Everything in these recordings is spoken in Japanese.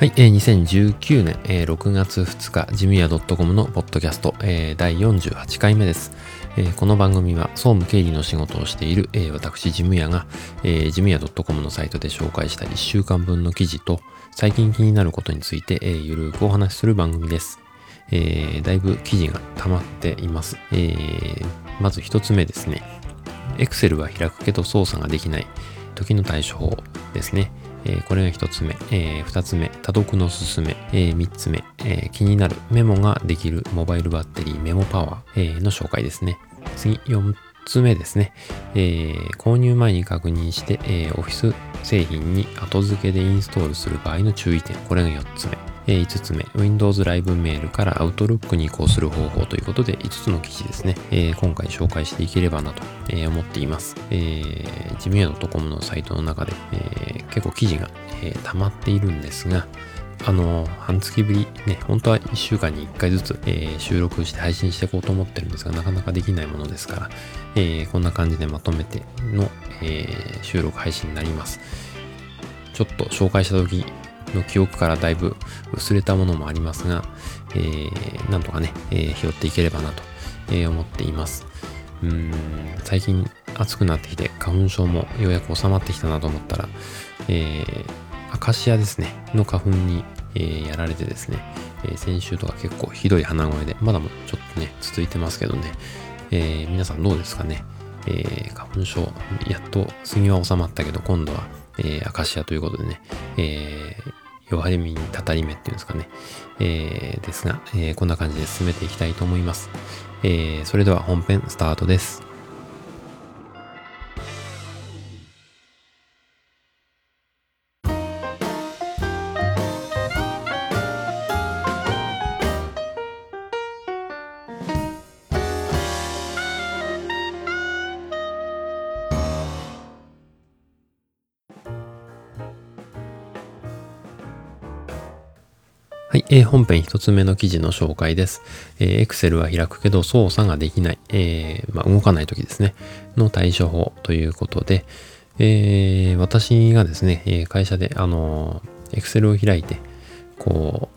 はい、えー、2019年、えー、6月2日、ジムヤ .com のポッドキャスト、えー、第48回目です、えー。この番組は総務経理の仕事をしている、えー、私、ジムヤが、えー、ジムヤ .com のサイトで紹介した1週間分の記事と、最近気になることについて、えー、ゆるくお話しする番組です。えー、だいぶ記事が溜まっています。えー、まず一つ目ですね。Excel は開くけど操作ができない時の対処法ですね。えー、これが1つ目。えー、2つ目、多読のすすめ。えー、3つ目、えー、気になるメモができるモバイルバッテリーメモパワー、えー、の紹介ですね。次、4つ目ですね。えー、購入前に確認して、えー、オフィス製品に後付けでインストールする場合の注意点。これが4つ目。えー、5つ目、Windows ライブメールから Outlook に移行する方法ということで5つの記事ですね、えー、今回紹介していければなと、えー、思っています。えー、ジムヤ .com のサイトの中で、えー、結構記事が、え、溜まっているんですが、あの、半月ぶり、ね、本当は1週間に1回ずつ、えー、収録して配信していこうと思ってるんですが、なかなかできないものですから、えー、こんな感じでまとめての、えー、収録配信になります。ちょっと紹介した時の記憶からだいぶ薄れたものもありますが、えー、なんとかね、えー、拾っていければなと、えー、思っています。うん、最近暑くなってきて花粉症もようやく収まってきたなと思ったら、えー、アカシアですね、の花粉に、えー、やられてですね、えー、先週とか結構ひどい鼻声で、まだもちょっとね、続いてますけどね、えー、皆さんどうですかね、えー、花粉症、やっと杉は収まったけど、今度は、えー、アカシアということでね、えー、弱みにたたり目っていうんですかね。えー、ですが、えー、こんな感じで進めていきたいと思います。えー、それでは本編スタートです。本編一つ目の記事の紹介です。えー、Excel は開くけど操作ができない、えー、まあ、動かない時ですね、の対処法ということで、えー、私がですね、会社で、あの、Excel を開いて、こ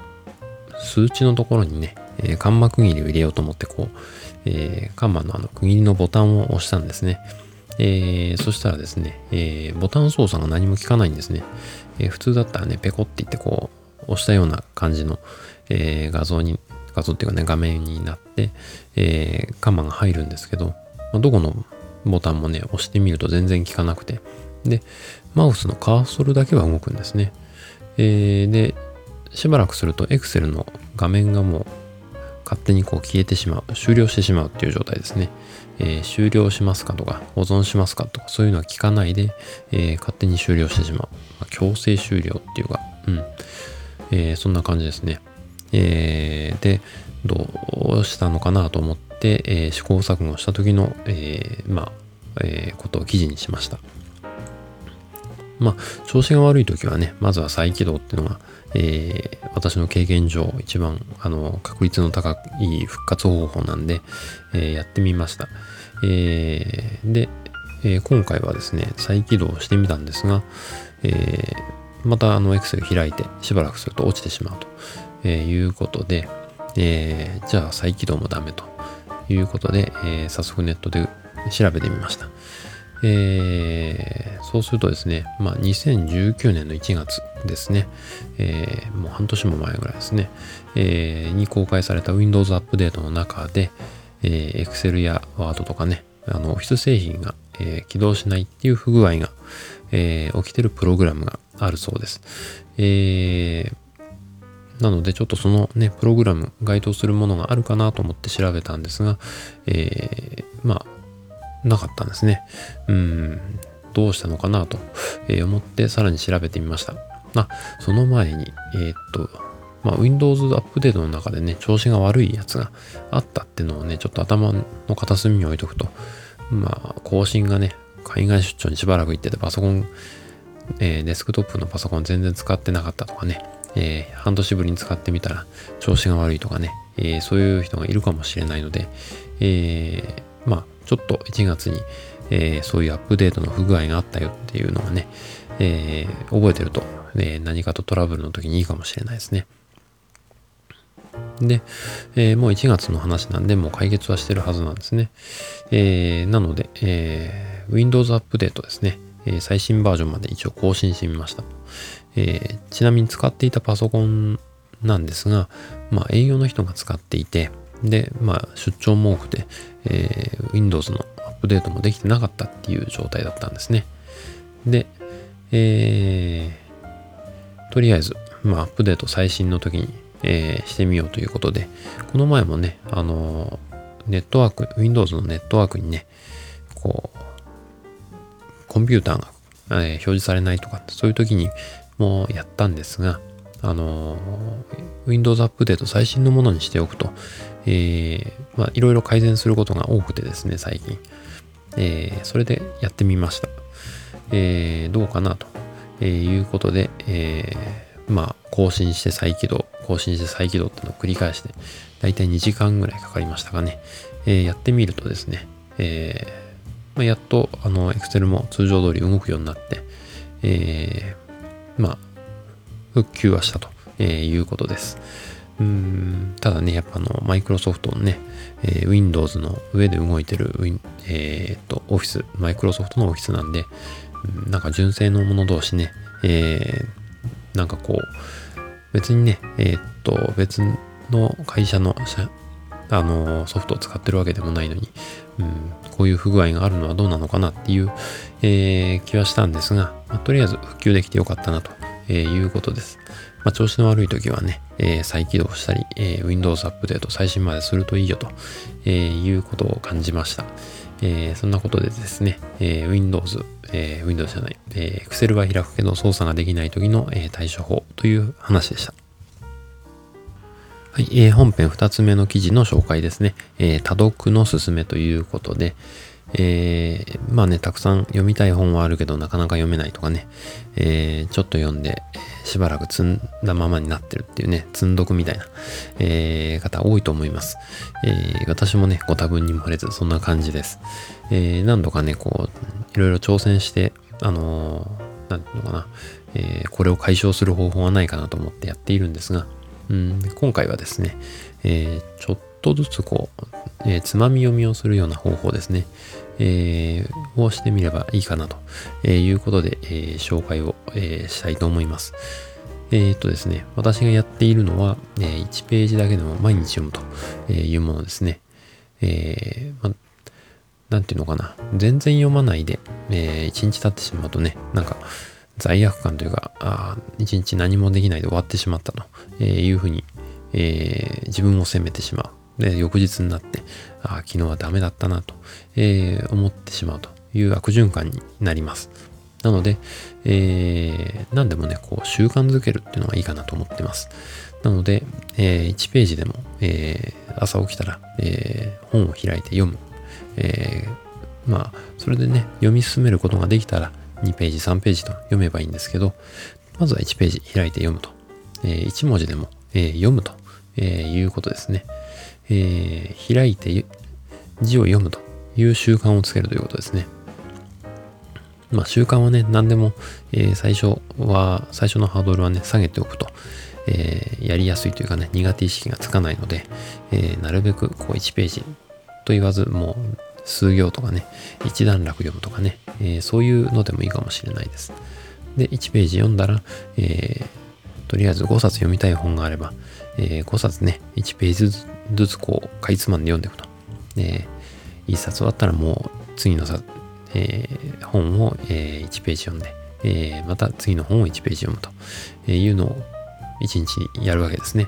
う、数値のところにね、え、カンマ区切りを入れようと思って、こう、えー、カンマのあの区切りのボタンを押したんですね。えー、そしたらですね、えー、ボタン操作が何も効かないんですね。えー、普通だったらね、ペコって言ってこう、押したような感じの、えー、画像に、画像っていうかね、画面になって、えー、カンマが入るんですけど、まあ、どこのボタンもね、押してみると全然効かなくて、で、マウスのカーソルだけは動くんですね。えー、で、しばらくすると Excel の画面がもう勝手にこう消えてしまう、終了してしまうっていう状態ですね。えー、終了しますかとか、保存しますかとか、そういうのは聞かないで、えー、勝手に終了してしまう。まあ、強制終了っていうか、うん。えー、そんな感じですね。えー、で、どうしたのかなと思って、えー、試行錯誤した時の、えまあ、えことを記事にしました。まあ、調子が悪い時はね、まずは再起動っていうのが、え、私の経験上一番あの確率の高い復活方法なんで、え、やってみました。え、で、え今回はですね、再起動してみたんですが、えまたあの Excel 開いてしばらくすると落ちてしまうと、えー、いうことで、えー、じゃあ再起動もダメということで、えー、早速ネットで調べてみました。えー、そうするとですね、まあ、2019年の1月ですね、えー、もう半年も前ぐらいですね、えー、に公開された Windows アップデートの中で、えー、Excel や Word とかね、あの、オフィス製品が、えー、起動しないっていう不具合が、えー、起きてるプログラムがあるそうです。えー、なのでちょっとそのね、プログラム該当するものがあるかなと思って調べたんですが、えー、まあ、なかったんですね。うん、どうしたのかなと思ってさらに調べてみました。あ、その前に、えー、っと、まあ、Windows アップデートの中でね、調子が悪いやつがあったってのをね、ちょっと頭の片隅に置いとくと、まあ、更新がね、海外出張にしばらく行っててパソコンえー、デスクトップのパソコン全然使ってなかったとかね、えー、半年ぶりに使ってみたら調子が悪いとかね、えー、そういう人がいるかもしれないので、えー、まあ、ちょっと1月に、えそういうアップデートの不具合があったよっていうのがね、え覚えてるとえー、何かとトラブルの時にいいかもしれないですね。で、えー、もう1月の話なんで、もう解決はしてるはずなんですね。えー、なので、えー、Windows アップデートですね、え最新バージョンまで一応更新してみました。えちなみに使っていたパソコンなんですが、まあ、営業の人が使っていて、で、まあ、出張も多くて、え Windows のアップデートもできてなかったっていう状態だったんですね。で、えとりあえず、まあ、アップデート最新の時にえ、してみようということで、この前もね、あの、ネットワーク、Windows のネットワークにね、こう、コンピューターが、えー、表示されないとかって、そういう時にもやったんですが、あの、Windows アップデート最新のものにしておくと、えー、まあ、いろいろ改善することが多くてですね、最近。えー、それでやってみました。えー、どうかなと、えいうことで、えー、まあ、更新して再起動、更新して再起動っていうのを繰り返して、だいたい2時間ぐらいかかりましたかね。えー、やってみるとですね、えー、まあ、やっと、あの、Excel も通常通り動くようになって、えー、まあ、復旧はしたと、えいうことです。うんただね、やっぱあの、マイクロソフトのね、えー、Windows の上で動いてる、えっ、と、オフィス、マイクロソフトのオフィスなんで、うん、なんか純正のもの同士ね、えー、なんかこう、別にね、えー、っと、別の会社のあのソフトを使ってるわけでもないのに、うん、こういう不具合があるのはどうなのかなっていう、えー、気はしたんですが、まあ、とりあえず復旧できてよかったなと、えー、いうことです。まあ、調子の悪い時はね、えー、再起動したり、え Windows アップデート最新までするといいよと、えいうことを感じました。えそんなことでですね、え Windows えー、Windows じゃない、えー、Excel は開くけど操作ができない時の、えー、対処法という話でした。はい、えー、本編2つ目の記事の紹介ですね。えー、多読のすすめということで、えー、まあね、たくさん読みたい本はあるけどなかなか読めないとかね、えー、ちょっと読んで、しばらく積んだままになってるっていうね、積んどくみたいな、えー、方多いと思います。え、私もね、ご多分にも触れず、そんな感じです。え、何度かね、こう、いろいろ挑戦して、あのー、なんていうのかな、え、これを解消する方法はないかなと思ってやっているんですが、今回はですね、えー、ちょっとずつこう、えー、つまみ読みをするような方法ですね、えー、をしてみればいいかなと、いうことで、え、紹介を、え、したいと思います。えー、っとですね、私がやっているのは、え、1ページだけでも毎日読むというものですね。えー、ま、なんていうのかな。全然読まないで、え、1日経ってしまうとね、なんか罪悪感というか、あ1日何もできないで終わってしまったというふうに、えー、自分を責めてしまう。で、翌日になって、あ、昨日はダメだったなと、えー、思ってしまうという悪循環になります。なので、えー、何でもね、こう習慣づけるっていうのがいいかなと思ってます。なので、えー、1ページでも、えー、朝起きたら、えー、本を開いて読む。えー、まあ、それでね、読み進めることができたら、2ページ、3ページと読めばいいんですけど、まずは1ページ開いて読むと。えー、1文字でも、えー、読むと、えー、いうことですね。え、開いて字を読むという習慣をつけるということですね。まあ習慣はね、何でも、え、最初は、最初のハードルはね、下げておくと、え、やりやすいというかね、苦手意識がつかないので、え、なるべくこう1ページと言わず、もう数行とかね、一段落読むとかね、えー、そういうのでもいいかもしれないです。で、1ページ読んだら、えー、とりあえず5冊読みたい本があれば、えー、5冊ね、1ページずつこう、かいつまんで読んでいくと。で、1冊終わったらもう次のさ、えー、本を、えー、1ページ読んで、えー、また次の本を1ページ読むというのを1日やるわけですね。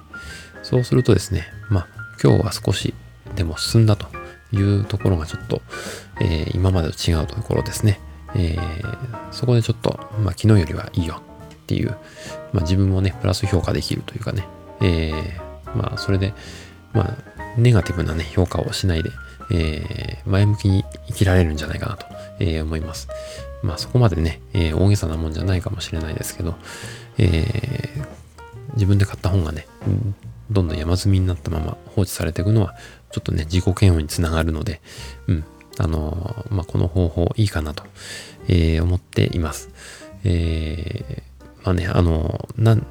そうするとですね、まあ、今日は少しでも進んだというところがちょっと、えー、今までと違うところですね。えー、そこでちょっと、まあ、昨日よりはいいよっていう、まあ、自分もね、プラス評価できるというかね、えー、まあ、それで、まあ、ネガティブなね、評価をしないで、えー、前向きに生きられるんじゃないかなと、えー、思います。まあそこまでね、えー、大げさなもんじゃないかもしれないですけど、えー、自分で買った本がね、どんどん山積みになったまま放置されていくのは、ちょっとね、自己嫌悪につながるので、うん、あの、まあこの方法いいかなと、えー、思っています。えー、まあね、あの、なん、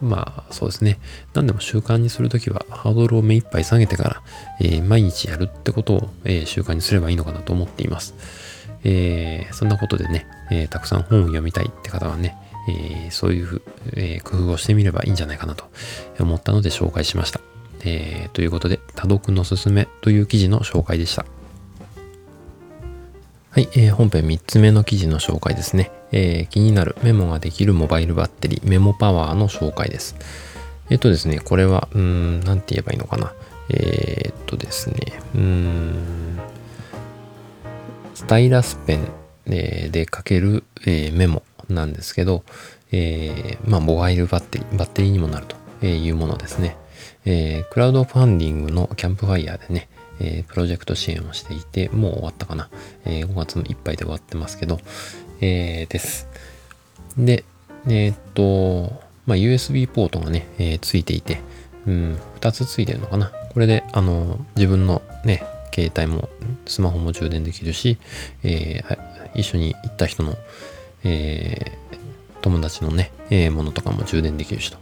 まあそうですね。何でも習慣にするときはハードルを目いっぱい下げてから、えー、毎日やるってことを、えー、習慣にすればいいのかなと思っています。えー、そんなことでね、えたくさん本を読みたいって方はね、えそういう、え工夫をしてみればいいんじゃないかなと思ったので紹介しました。えーということで、多読のすすめという記事の紹介でした。はい、えー、本編3つ目の記事の紹介ですね、えー、気になるメモができるモバイルバッテリー、メモパワーの紹介です。えっとですね、これは、うん、なんて言えばいいのかな。えー、っとですね、うん、スタイラスペンで書ける、えー、メモなんですけど、えー、まあ、モバイルバッテリー、バッテリーにもなるというものですね。えー、クラウドファンディングのキャンプファイヤーでね、えー、プロジェクト支援をしていて、もう終わったかな。えー、5月のいっぱいで終わってますけど、えー、です。で、えー、っと、まあ、USB ポートがね、えー、ついていて、うん、2つついてるのかな。これで、あの、自分のね、携帯も、スマホも充電できるし、えー、一緒に行った人の、えー、友達のね、えー、ものとかも充電できるしと、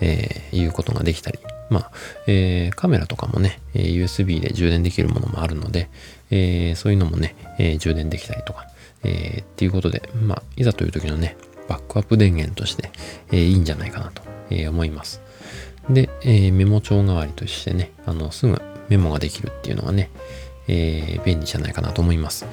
えー、いうことができたり、まあ、えー、カメラとかもね、USB で充電できるものもあるので、えそういうのもね、え充電できたりとか、えっていうことで、まあ、いざという時のね、バックアップ電源として、えいいんじゃないかなと、え思います。で、えメモ帳代わりとしてね、あの、すぐメモができるっていうのがね、えー、便利じゃないかなと思います。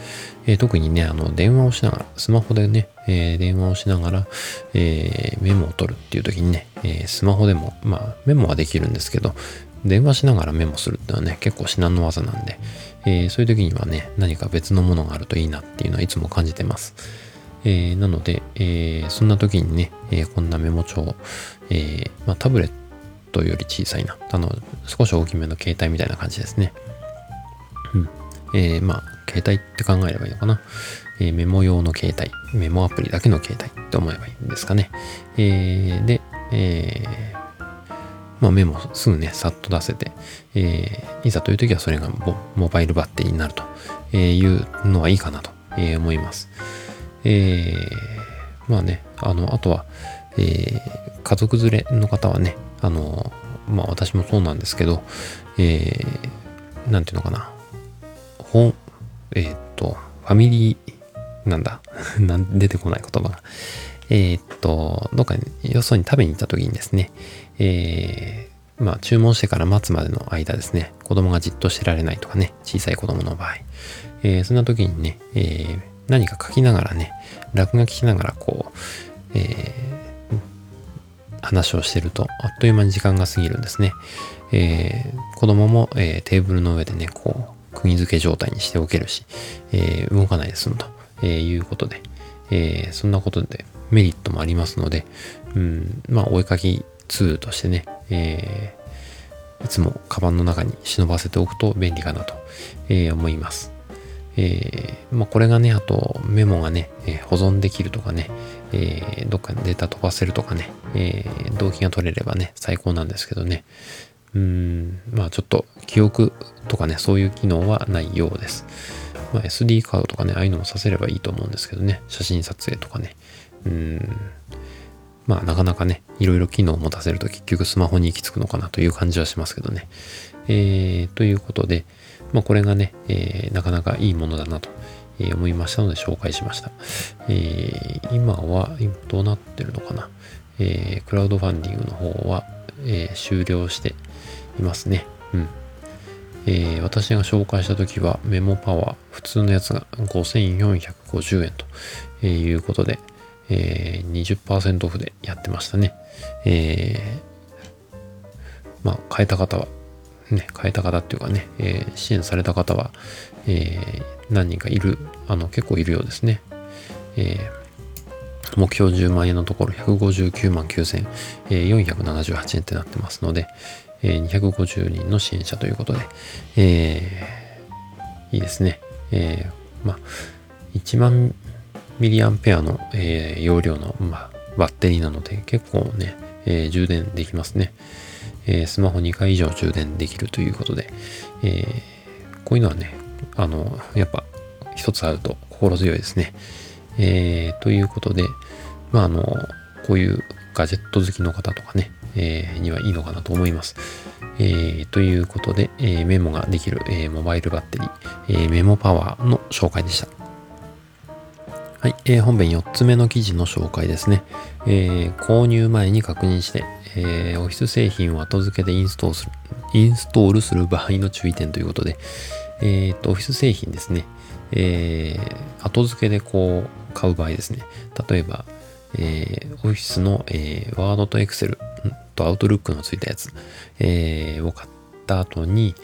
えー、特にね、あの、電話をしながら、スマホでね、えー、電話をしながら、えメモを取るっていう時にね、えスマホでも、まあ、メモはできるんですけど、電話しながらメモするっていうのはね、結構至難の技なんで、えそういう時にはね、何か別のものがあるといいなっていうのはいつも感じてます。えなので、えそんな時にね、えこんなメモ帳、えまあ、タブレットより小さいな、あの、少し大きめの携帯みたいな感じですね。うん。えー、まあ、携帯って考えればいいのかな。えー、メモ用の携帯、メモアプリだけの携帯って思えばいいんですかね。えー、で、えー、まあ、メモすぐね、さっと出せて、えー、いざという時はそれがモバイルバッテリーになるというのはいいかなと思います。えー、まあね、あの、あとは、えー、家族連れの方はね、あの、まあ私もそうなんですけど、えー、なんていうのかな、本、えー、っと、ファミリー、なんだ、なん出てこない言葉が。えー、っと、どっかに、よそに食べに行った時にですね、えー、まあ、注文してから待つまでの間ですね、子供がじっとしてられないとかね、小さい子供の場合、えー、そんな時にね、えー、何か書きながらね、落書きしながらこう、えー、話をしてると、あっという間に時間が過ぎるんですね。えー、子供も、えー、テーブルの上でね、こう、釘付け状態にしておけるし、えー、動かないで済むと、えいうことで、えそんなことでメリットもありますので、うん、まあ、お絵かきツールとしてね、えいつもカバンの中に忍ばせておくと便利かなと、え思います。えー、まあ、これがね、あとメモがね、えー、保存できるとかね、えー、どっかにデータ飛ばせるとかね、え動機が取れればね、最高なんですけどね、うん、まあちょっと記憶とかね、そういう機能はないようです。まあ、SD カードとかね、ああいうのもさせればいいと思うんですけどね、写真撮影とかね。うん、まあなかなかね、いろいろ機能を持たせると結局スマホに行き着くのかなという感じはしますけどね。えー、ということで、まあこれがね、えー、なかなかいいものだなと思いましたので紹介しました。えー、今は、どうなってるのかな。えー、クラウドファンディングの方は、えー、終了していますね。うん。えー、私が紹介した時はメモパワー、普通のやつが5450円ということで、えー、20%オフでやってましたね。えー、まあ、変えた方は、ね、変えた方っていうかね、えー、支援された方は、えー、何人かいる、あの、結構いるようですね。えー、目標10万円のところ159万9478円ってなってますので、えー、250人の支援者ということで、えー、いいですね。えー、ま、1万ミリアンペアの、えー、容量の、ま、バッテリーなので結構ね、えー、充電できますね。えー、スマホ2回以上充電できるということで、えー、こういうのはね、あの、やっぱ一つあると心強いですね。えー、ということで、まあ、あの、こういうガジェット好きの方とかね、えー、にはいいのかなと思います。えー、ということで、えー、メモができる、えモバイルバッテリー、えメモパワーの紹介でした。はい、えー、本編4つ目の記事の紹介ですね。えー、購入前に確認して、えー、オフィス製品を後付けでインストールするインストールする場合の注意点ということで、えー、と、オフィス製品ですね。えー、後付けでこう買う場合ですね。例えば、えー、オフィスの、えー、ワードとエクセルとアウトルックのついたやつ、えー、を買った後に、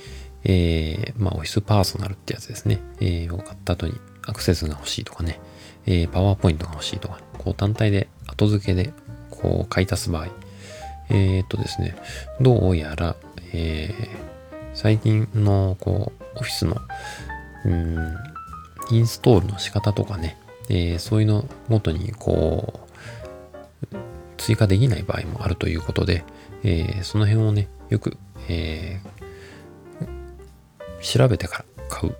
えー、まあ、オフィスパーソナルってやつですね。えー、を買った後にアクセスが欲しいとかね。えー、パワーポイントが欲しいとか、こう単体で後付けでこう買い足す場合、えー、っとですね、どうやら、えー、最近のこうオフィスのうんインストールの仕方とかね、えー、そういうのごとにこう追加できない場合もあるということで、えー、その辺をね、よく、えー、調べてから買う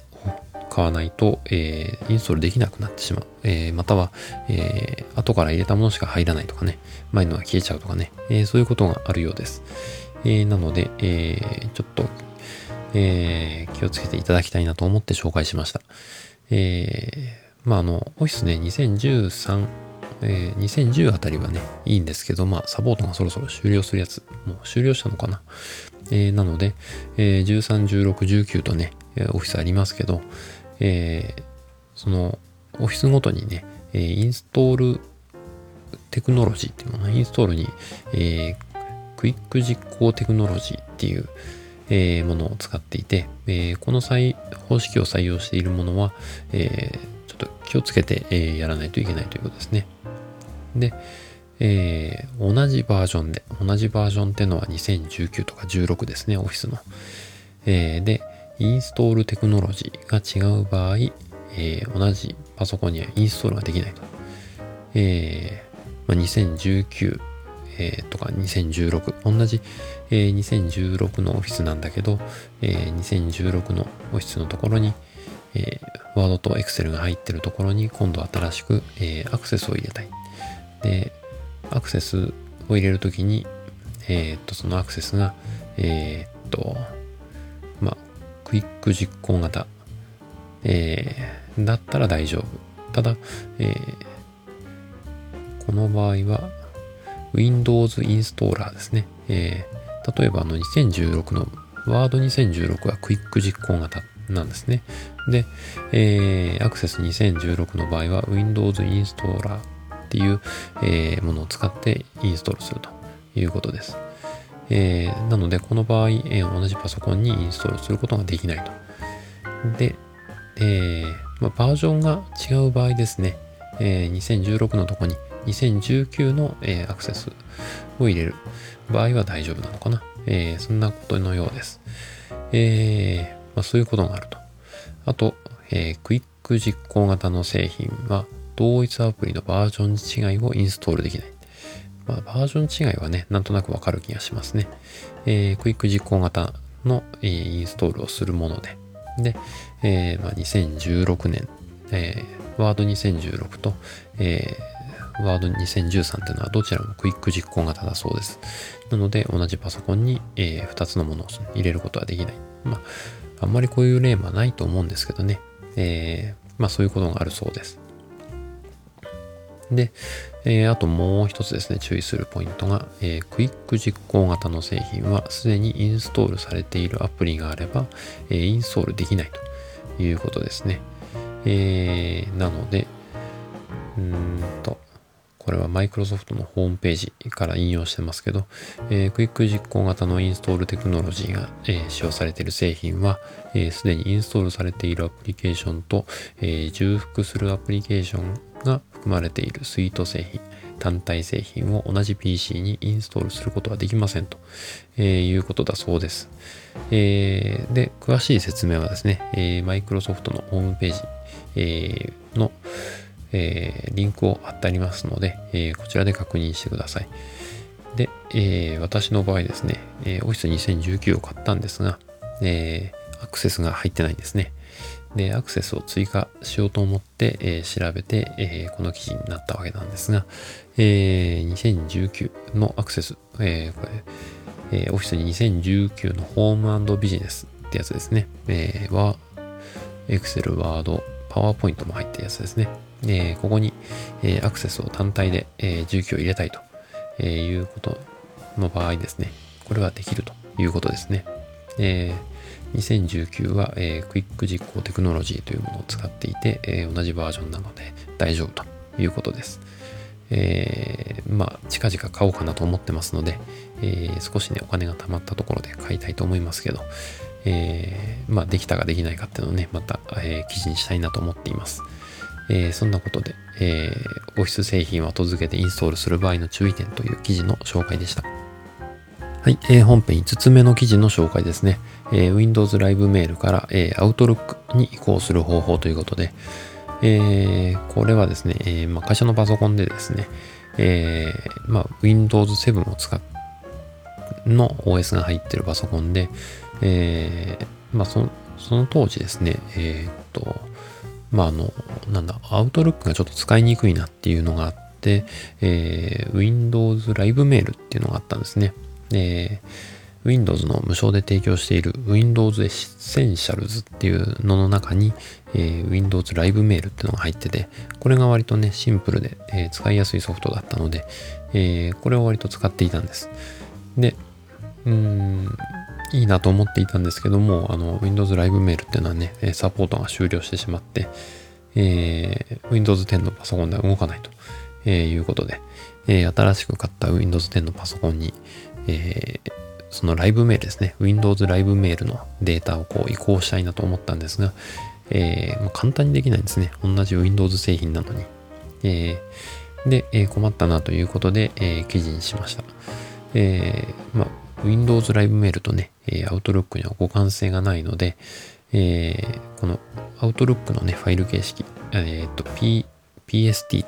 買わないと、えー、インストールできなくなってしまう。え、または、え、後から入れたものしか入らないとかね、前のが消えちゃうとかね、え、そういうことがあるようです。え、なので、え、ちょっと、え、気をつけていただきたいなと思って紹介しました。えー、まあ、あの、オフィスね、2013、えー、2010あたりはね、いいんですけど、まあ、サポートがそろそろ終了するやつ、もう終了したのかな。えー、なので、えー、13、16、19とね、オフィスありますけど、えー、そのオフィスごとにね、えインストールテクノロジーっていうのインストールに、えー、クイック実行テクノロジーっていう、えー、ものを使っていて、えー、この際方式を採用しているものは、えちょっと気をつけて、えやらないといけないということですね。で、え同じバージョンで、同じバージョンってのは2019とか16ですね、オフィスの。えで、インストールテクノロジーが違う場合、えー、同じパソコンにはインストールができないと。えーまあ、2019、えー、とか2016、同じ、えー、2016のオフィスなんだけど、えー、2016のオフィスのところに、えー、ワードとエクセルが入ってるところに今度新しく、えー、アクセスを入れたい。で、アクセスを入れるときに、えー、っと、そのアクセスが、えー、っとま、クイック実行型、えー、だったら大丈夫。ただ、えー、この場合は Windows インストーラーですね。えー、例えばあの2016の Word 2016はクイック実行型なんですね。で、えー、Access 2016の場合は Windows インストーラーっていう、え、ものを使ってインストールするということです。え、なので、この場合、え、同じパソコンにインストールすることができないと。で、え、ま、バージョンが違う場合ですね、え2016のとこに2019の、えアクセスを入れる場合は大丈夫なのかな。えそんなことのようです。えま、そういうことがあると。あと、えクイック実行型の製品は同一アプリのバージョン違いをインストールできない。まあ、バージョン違いはね、なんとなくわかる気がしますね。えー、クイック実行型の、えー、インストールをするもので。で、えーまあ、2016年、えー、ワード2016と、えー、ワード2013っていうのはどちらもクイック実行型だそうです。なので、同じパソコンに、えー、2つのものを入れることはできない。まあ、あんまりこういう例はないと思うんですけどね。えー、まあそういうことがあるそうです。で、えー、あともう一つですね、注意するポイントが、えー、クイック実行型の製品はすでにインストールされているアプリがあれば、えー、インストールできないということですね。えー、なので、うんと、これはマイクロソフトのホームページから引用してますけど、えー、クイック実行型のインストールテクノロジーが、えー、使用されている製品は、す、えー、で、にインストールされているアプリケーションと、え重複するアプリケーションが含まれているスイート製品、単体製品を同じ PC にインストールすることはできませんと、えー、いうことだそうです。えー、で、詳しい説明はですね、えー、マイクロソフトのホームページ、えー、の、えー、リンクを貼ってありますので、えー、こちらで確認してください。で、えー、私の場合ですね、えー、オフィス2019を買ったんですが、えー、アクセスが入ってないんですね。で、アクセスを追加しようと思って、えー、調べて、えー、この記事になったわけなんですが、えー、2019のアクセス、えー、これ、えー、オフィスに2019のホームビジネスってやつですね。えー、は、Excel、Word、PowerPoint も入ってるやつですね。えー、ここに、えー、アクセスを単体で、えー、住居を入れたいと、えー、いうことの場合ですね。これはできるということですね。えー2019は、えー、クイック実行テクノロジーというものを使っていて、えー、同じバージョンなので大丈夫ということです。えー、まあ、近々買おうかなと思ってますので、え、少しね、お金が貯まったところで買いたいと思いますけど、え、まあ、できたかできないかっていうのをね、また、え記事にしたいなと思っています。えそんなことで、えオフィス製品を後付けでインストールする場合の注意点という記事の紹介でした。はい、えー、本編5つ目の記事の紹介ですね。えー、Windows Live メールから、えー、Outlook に移行する方法ということで、えー、これはですね、えーまあ、会社のパソコンでですね、えーまあ、Windows 7を使っの OS が入っているパソコンで、えーまあ、そのその当時ですね、えー、っと、まあ、あの、なんだ、Outlook がちょっと使いにくいなっていうのがあって、えー、Windows ライブメールっていうのがあったんですね。えー、Windows の無償で提供している Windows Essentials っていうのの中に、えー、Windows Live Mail っていうのが入ってて、これが割とね、シンプルで、えー、使いやすいソフトだったので、えー、これを割と使っていたんです。で、うーん、いいなと思っていたんですけども、あの、Windows Live Mail っていうのはね、サポートが終了してしまって、えー、Windows 10のパソコンでは動かないと、え、いうことで、え、新しく買った Windows 10のパソコンに、えー、そのライブメールですね、Windows ライブメールのデータをこう移行したいなと思ったんですが、えー、ま、簡単にできないんですね。同じ Windows 製品なのに。えー、で、え困ったなということで、え記事にしました。えまあ、Windows ライブメールとね、え Outlook には互換性がないので、えこの Outlook のね、ファイル形式、えっ、と、P、PST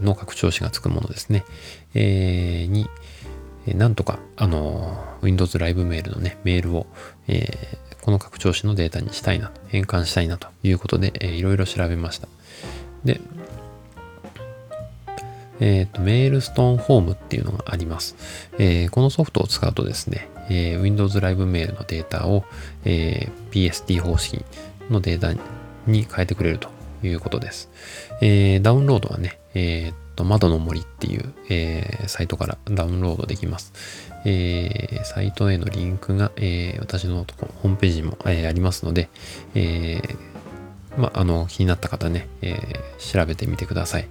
の拡張子がつくものですね、えー、に、なんとか、あの、Windows ライブメールのね、メールを、えー、この拡張子のデータにしたいな、変換したいなということで、えー、いろいろ調べました。で、えっ、ー、と、メールストーンホームっていうのがあります。えー、このソフトを使うとですね、えー、Windows ライブメールのデータを、え、PST 方式のデータに変えてくれるということです。え、ダウンロードはね、えー、と、窓の森っていう、えー、サイトからダウンロードできます。えー、サイトへのリンクが、えー、私のホームページにも、えー、ありますので、えー、まあ、の、気になった方ね、えー、調べてみてください。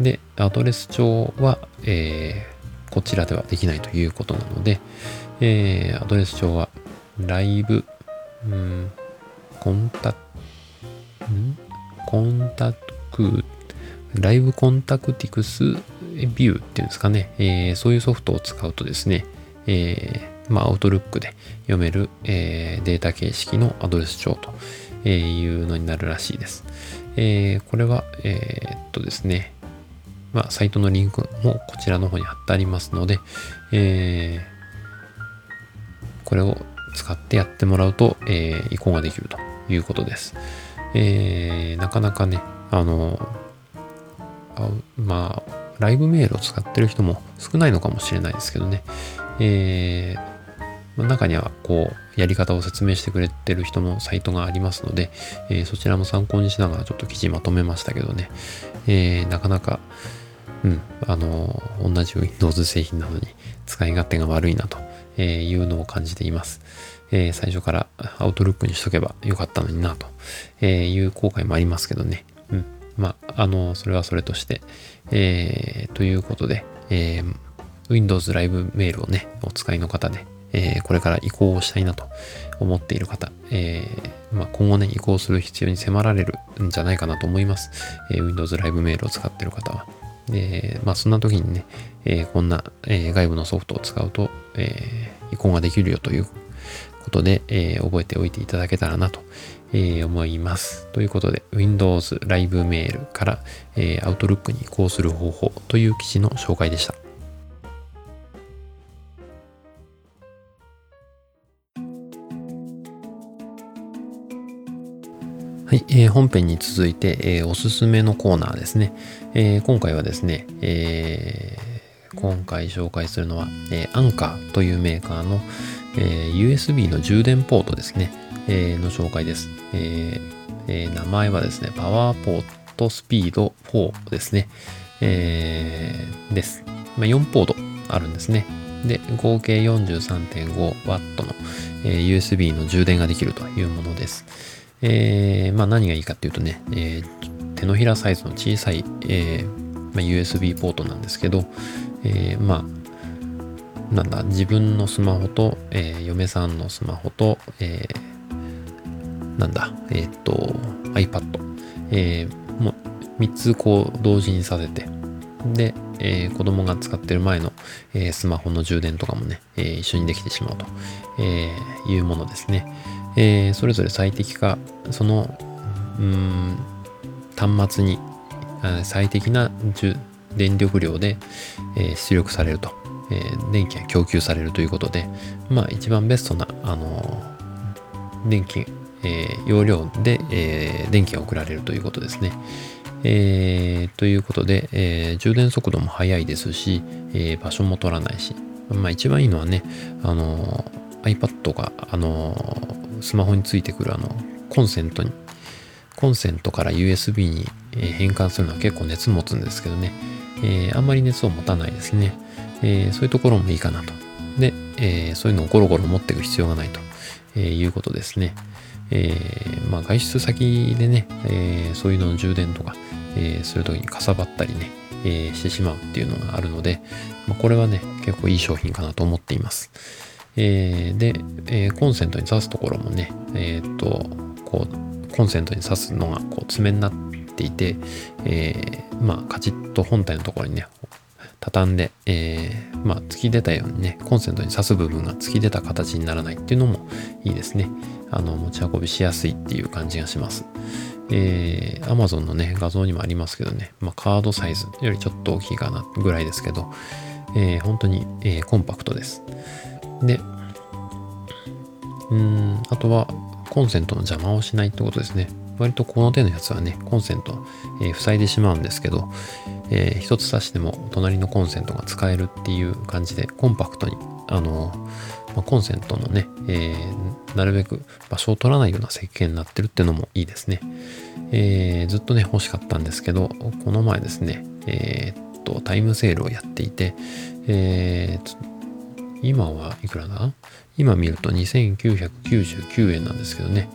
で、アドレス帳は、えー、こちらではできないということなので、えー、アドレス帳は、ライブ、うん、コンタ、ん？コンタクライブコンタクティクスビューっていうんですかね、えー、そういうソフトを使うとですね、えー、まあ、アウトルックで読める、えー、データ形式のアドレス帳というのになるらしいです。え、これは、え、っとですね、まあ、サイトのリンクもこちらの方に貼ってありますので、え、これを使ってやってもらうと、え、移行ができるということです。え、なかなかね、あの、まあ、ライブメールを使ってる人も少ないのかもしれないですけどね。えー、中にはこう、やり方を説明してくれてる人のサイトがありますので、えー、そちらも参考にしながらちょっと記事まとめましたけどね。えー、なかなか、うん、あの、同じ Windows 製品なのに使い勝手が悪いなというのを感じています。えー、最初から Outlook にしとけばよかったのになという後悔もありますけどね。まあ、あの、それはそれとして、えー、ということで、えー、Windows ライブメールをね、お使いの方で、えー、これから移行をしたいなと思っている方、えー、まあ、今後ね、移行する必要に迫られるんじゃないかなと思います。えー、Windows ライブメールを使っている方は。えまあ、そんな時にね、えこんな、え外部のソフトを使うと、え移行ができるよということで、え覚えておいていただけたらなとえー、思います。ということで、Windows ライブメールから、えー、Outlook に移行する方法という記事の紹介でした。はい、えー、本編に続いて、えー、おすすめのコーナーですね。えー、今回はですね、えー、今回紹介するのは、えー、アンカーというメーカーの、えー、USB の充電ポートですね、えー、の紹介です、えーえー。名前はですね、パワーポートスピード4ですね。えー、です。まあ、4ポートあるんですね。で、合計 43.5W の、えー、USB の充電ができるというものです。えー、まあ何がいいかっていうとね、えー、手のひらサイズの小さい、えーまあ、USB ポートなんですけど、えー、まあなんだ自分のスマホと、えー、嫁さんのスマホと、えー、なんだ？えっ、と iPad、えー、もう3つこう同時にさせて。で、えー、子供が使ってる前の、えー、スマホの充電とかもね、えー、一緒にできてしまうと、えー、いうものですね。えー、それぞれ最適化、その、うん、端末に最適な電力量で、え、出力されると、え、電気が供給されるということで、まあ一番ベストな、あの、電気、えー、容量で、えー、電気が送られるということですね。えー、ということで、えー、充電速度も速いですし、えー、場所も取らないし、まあ一番いいのはね、あの iPad が、あのスマホについてくるあのコンセントにコンセントから USB に変換するのは結構熱持つんですけどね、えー、あんまり熱を持たないですね、えー、そういうところもいいかなと。で、えー、そういうのをゴロゴロ持っていく必要がないと、えいうことですね、えまあ、外出先でね、えそういうのの充電とか、えするときにかさばったりね、えしてしまうっていうのがあるので、まあ、これはね結構いい商品かなと思っていますえー、で、えー、コンセントに挿すところもね、えっ、と、こう、コンセントに挿すのがこう爪になっていて、えー、まあ、カチッと本体のところにね、畳んで、えー、まあ、突き出たようにね、コンセントに挿す部分が突き出た形にならないっていうのもいいですね。あの、持ち運びしやすいっていう感じがします。えー、Amazon のね、画像にもありますけどね、まあ、カードサイズよりちょっと大きいかなぐらいですけど、えー、本当に、えー、コンパクトです。で、うん、あとはコンセントの邪魔をしないってことですね。割とこの手のやつはね、コンセント、えー、塞いでしまうんですけど、えー、一つ挿しても隣のコンセントが使えるっていう感じで、コンパクトに、あのまあ、コンセントのね、えー、なるべく場所を取らないような設計になってるっていうのもいいですね。えー、ずっとね、欲しかったんですけど、この前ですね、えー、っと、タイムセールをやっていて、えー、今はいくらだ？今見ると2999円なんですけどね、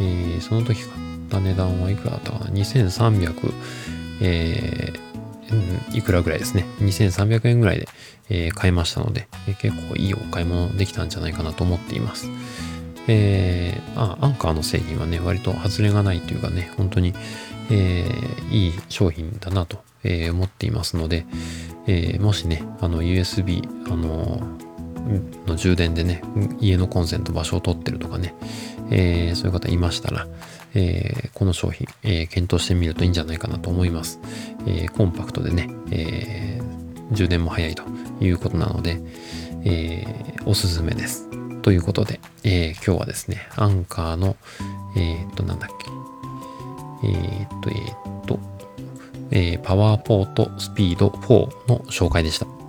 えー、その時買った値段はいくらだったかな ?2300、えー、いくらぐらいですね。2300円ぐらいで、えー、買いましたので、えー、結構いいお買い物できたんじゃないかなと思っています。えー、あ、アンカーの製品はね、割と外れがないというかね、本当に、えー、いい商品だなと、えー、思っていますので、えー、もしね、あの USB、あのの充電でね、家のコンセント場所を取ってるとかね、えー、そういう方いましたら、えー、この商品、えー、検討してみるといいんじゃないかなと思います。えコンパクトでね、え充電も早いということなので、えーおすすめです。ということで、えー今日はですね、アンカーの、えっと、なんだっけ、えっと、えっと、えパワーポートスピード4の紹介でした。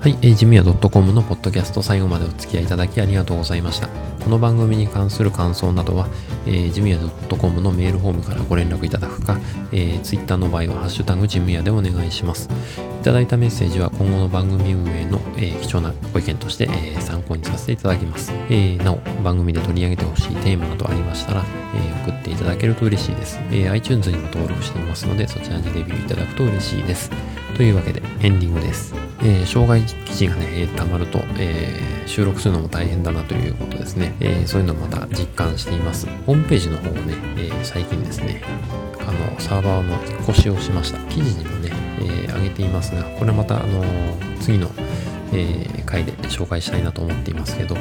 はい、ジムヤ .com のポッドキャスト最後までお付き合いいただきありがとうございました。この番組に関する感想などは、えー、ジムヤ .com のメールフォームからご連絡いただくか、えー、Twitter の場合はハッシュタグジムヤでお願いします。いただいたメッセージは今後の番組運営の、えー、貴重なご意見として、えー、参考にさせていただきます。えー、なお、番組で取り上げてほしいテーマなどありましたら、えー、送っていただけると嬉しいです。えー、iTunes にも登録していますので、そちらにレビューいただくと嬉しいです。というわけで、エンディングです。えー、障害記事がね、溜まると、えー、収録するのも大変だなということですね。えー、そういうのをまた実感しています。ホームページの方をね、え、最近ですね、あの、サーバーの引っ越しをしました。記事にもね、えー、上げていますが、これまた、あの次の、え、回で紹介したいなと思っていますけど、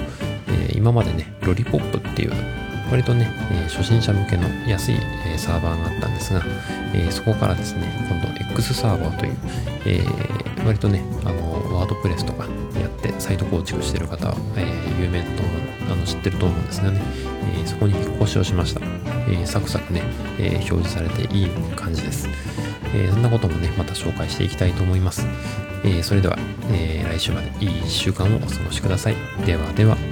え、今までね、ロリポップっていう割とね、え、初心者向けの安い、え、サーバーがあったんですが、え、そこからですね、今度 X サーバーという、え割とね、あの、ワードプレスとかやってサイト構築してる方は、えー、有名と、あの知ってると思うんですがね、えー、そこに引っ越しをしました。えー、サクサクね、え表示されていい感じです。えそんなこともね、また紹介していきたいと思います。えそれでは、え来週までいい1週間をお過ごしください。ではでは。